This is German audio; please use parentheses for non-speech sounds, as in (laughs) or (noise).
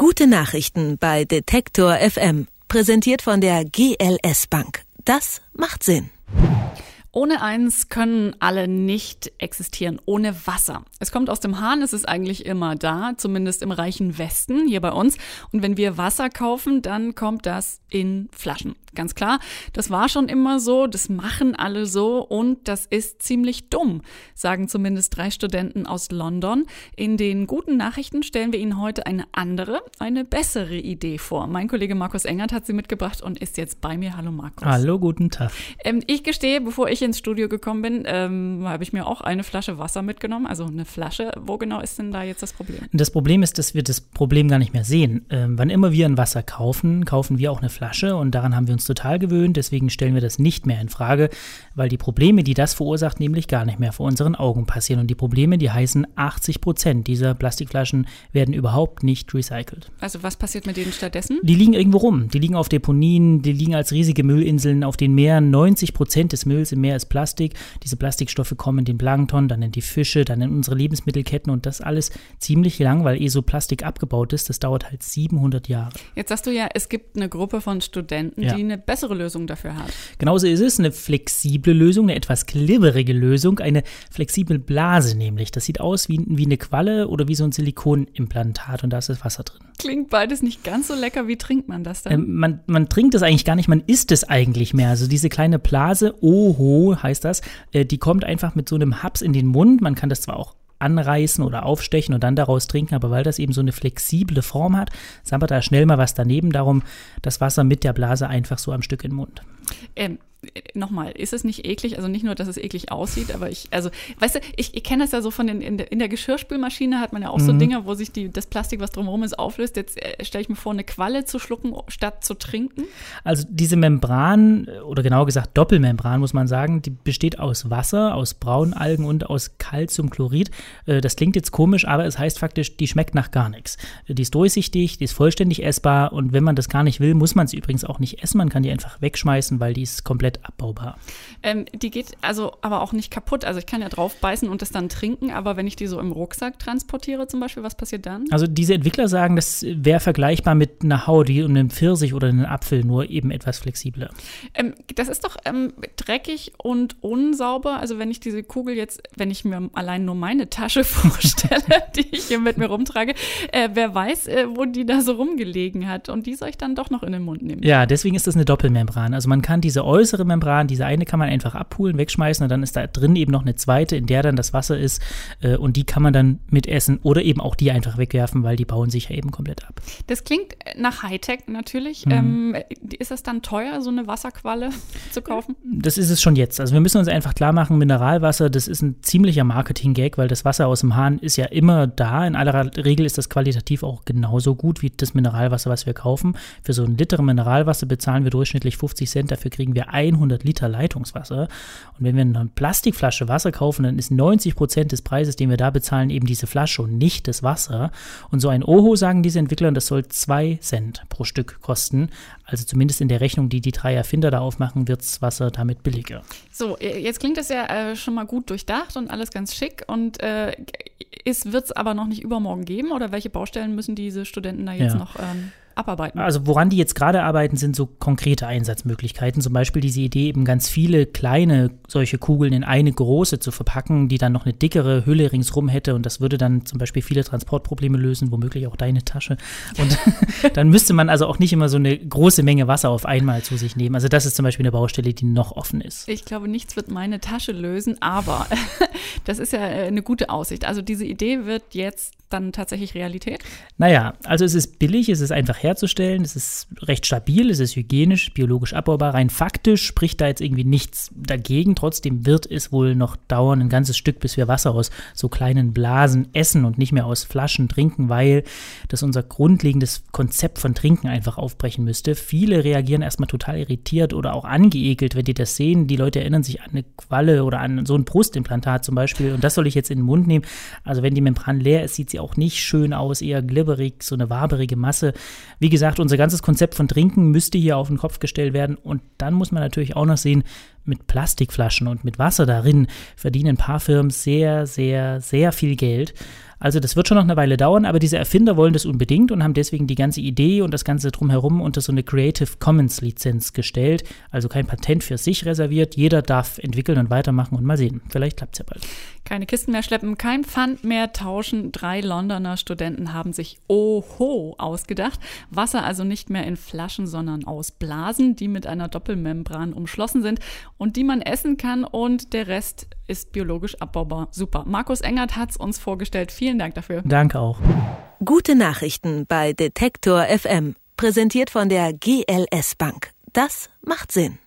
Gute Nachrichten bei Detektor FM. Präsentiert von der GLS Bank. Das macht Sinn. Ohne eins können alle nicht existieren, ohne Wasser. Es kommt aus dem Hahn, es ist eigentlich immer da, zumindest im reichen Westen hier bei uns. Und wenn wir Wasser kaufen, dann kommt das in Flaschen. Ganz klar, das war schon immer so, das machen alle so und das ist ziemlich dumm, sagen zumindest drei Studenten aus London. In den guten Nachrichten stellen wir Ihnen heute eine andere, eine bessere Idee vor. Mein Kollege Markus Engert hat sie mitgebracht und ist jetzt bei mir. Hallo Markus. Hallo, guten Tag. Ähm, ich gestehe, bevor ich ins Studio gekommen bin, ähm, habe ich mir auch eine Flasche Wasser mitgenommen, also eine Flasche. Wo genau ist denn da jetzt das Problem? Das Problem ist, dass wir das Problem gar nicht mehr sehen. Ähm, wann immer wir ein Wasser kaufen, kaufen wir auch eine Flasche und daran haben wir uns total gewöhnt. Deswegen stellen wir das nicht mehr in Frage, weil die Probleme, die das verursacht, nämlich gar nicht mehr vor unseren Augen passieren. Und die Probleme, die heißen 80 Prozent dieser Plastikflaschen werden überhaupt nicht recycelt. Also was passiert mit denen stattdessen? Die liegen irgendwo rum. Die liegen auf Deponien, die liegen als riesige Müllinseln auf den Meeren. 90 Prozent des Mülls im Meer ist Plastik. Diese Plastikstoffe kommen in den Plankton, dann in die Fische, dann in unsere Lebensmittelketten und das alles ziemlich lang, weil eh so Plastik abgebaut ist. Das dauert halt 700 Jahre. Jetzt sagst du ja, es gibt eine Gruppe von Studenten, Ja. die eine bessere Lösung dafür hat. Genauso ist es eine flexible Lösung, eine etwas glibberige Lösung, eine flexible Blase nämlich. Das sieht aus wie, wie eine Qualle oder wie so ein Silikonimplantat und da ist das Wasser drin. Klingt beides nicht ganz so lecker. Wie trinkt man das dann? Ähm, man, man trinkt es eigentlich gar nicht, man isst es eigentlich mehr. Also diese kleine Blase, Oho heißt das, äh, die kommt einfach mit so einem Haps in den Mund. Man kann das zwar auch anreißen oder aufstechen und dann daraus trinken, aber weil das eben so eine flexible Form hat, sammelt da schnell mal was daneben. Darum das Wasser mit der Blase einfach so am Stück in den Mund. Ähm, äh, Nochmal, ist es nicht eklig? Also nicht nur, dass es eklig aussieht, aber ich, also, weißt du, ich, ich kenne das ja so von den, in der, in der Geschirrspülmaschine hat man ja auch so Dinge, wo sich die, das Plastik, was drumherum ist, auflöst. Jetzt äh, stelle ich mir vor, eine Qualle zu schlucken, statt zu trinken. Also diese Membran, oder genauer gesagt Doppelmembran, muss man sagen, die besteht aus Wasser, aus Braunalgen und aus Calciumchlorid. Äh, Das klingt jetzt komisch, aber es heißt faktisch, die schmeckt nach gar nichts. Die ist durchsichtig, die ist vollständig essbar und wenn man das gar nicht will, muss man sie übrigens auch nicht essen. Man kann die einfach wegschmeißen, weil die ist komplett abbaubar. Ähm, die geht also aber auch nicht kaputt. Also ich kann ja drauf beißen und das dann trinken, aber wenn ich die so im Rucksack transportiere zum Beispiel, was passiert dann? Also diese Entwickler sagen, das wäre vergleichbar mit einer Haudi und einem Pfirsich oder einem Apfel, nur eben etwas flexibler. Ähm, das ist doch ähm, dreckig und unsauber. Also wenn ich diese Kugel jetzt, wenn ich mir allein nur meine Tasche (laughs) vorstelle, die ich hier mit mir rumtrage, äh, wer weiß, äh, wo die da so rumgelegen hat. Und die soll ich dann doch noch in den Mund nehmen. Ja, deswegen ist das eine Doppelmembran. Also man kann diese äußere Membran, diese eine kann man einfach abpulen, wegschmeißen und dann ist da drin eben noch eine zweite, in der dann das Wasser ist äh, und die kann man dann mitessen oder eben auch die einfach wegwerfen, weil die bauen sich ja eben komplett ab. Das klingt nach Hightech natürlich. Mhm. Ähm, ist das dann teuer, so eine Wasserqualle (laughs) zu kaufen? Das ist es schon jetzt. Also wir müssen uns einfach klar machen, Mineralwasser, das ist ein ziemlicher Marketing-Gag, weil das Wasser aus dem Hahn ist ja immer da. In aller Regel ist das qualitativ auch genauso gut wie das Mineralwasser, was wir kaufen. Für so ein Liter Mineralwasser bezahlen wir durchschnittlich 50 Cent, dafür kriegen wir 100 Liter Leitungswasser. Und wenn wir eine Plastikflasche Wasser kaufen, dann ist 90 Prozent des Preises, den wir da bezahlen, eben diese Flasche und nicht das Wasser. Und so ein Oho, sagen diese Entwickler, das soll 2 Cent pro Stück kosten. Also zumindest in der Rechnung, die die drei Erfinder da aufmachen, wird das Wasser damit billiger. So, äh, jetzt klingt das ja äh, schon mal gut durchdacht und alles ganz schick. Und äh, wird es aber noch nicht übermorgen geben? Oder welche Baustellen müssen diese Studenten da jetzt Ja. noch ähm, abarbeiten? Also woran die jetzt gerade arbeiten, sind so konkrete Einsatzmöglichkeiten. Zum Beispiel diese Idee, eben ganz viele kleine solche Kugeln in eine große zu verpacken, die dann noch eine dickere Hülle ringsrum hätte. Und das würde dann zum Beispiel viele Transportprobleme lösen, womöglich auch deine Tasche. Und (laughs) dann müsste man also auch nicht immer so eine große Menge Wasser auf einmal zu sich nehmen. Also das ist zum Beispiel eine Baustelle, die noch offen ist. Ich glaube, nichts wird meine Tasche lösen, aber (laughs) das ist ja äh, eine gute Aussicht. Also diese Idee wird jetzt dann tatsächlich Realität. Naja, also es ist billig, es ist einfach herzustellen, es ist recht stabil, es ist hygienisch, biologisch abbaubar. Rein faktisch spricht da jetzt irgendwie nichts dagegen. Trotzdem wird es wohl noch dauern, ein ganzes Stück, bis wir Wasser aus so kleinen Blasen essen und nicht mehr aus Flaschen trinken, weil das unser grundlegendes Konzept von Trinken einfach aufbrechen müsste. Viele reagieren erstmal total irritiert oder auch angeekelt, wenn die das sehen. Die Leute erinnern sich an eine Qualle oder an so ein Brustimplantat zum Beispiel und das soll ich jetzt in den Mund nehmen. Also wenn die Membran leer ist, sieht sie auch nicht schön aus, eher glibberig, so eine waberige Masse. Wie gesagt, unser ganzes Konzept von Trinken müsste hier auf den Kopf gestellt werden. Und dann muss man natürlich auch noch sehen, mit Plastikflaschen und mit Wasser darin verdienen ein paar Firmen sehr, sehr, sehr viel Geld. Also das wird schon noch eine Weile dauern, aber diese Erfinder wollen das unbedingt und haben deswegen die ganze Idee und das Ganze drumherum unter so eine Creative Commons Lizenz gestellt. Also kein Patent für sich reserviert. Jeder darf entwickeln und weitermachen und mal sehen. Vielleicht klappt es ja bald. Keine Kisten mehr schleppen, kein Pfand mehr tauschen. Drei Londoner Studenten haben sich Oho ausgedacht. Wasser also nicht mehr in Flaschen, sondern aus Blasen, die mit einer Doppelmembran umschlossen sind und die man essen kann und der Rest ist biologisch abbaubar. Super. Markus Engert hat es uns vorgestellt. Vielen Dank dafür. Danke auch. Gute Nachrichten bei Detektor FM. Präsentiert von der GLS Bank. Das macht Sinn.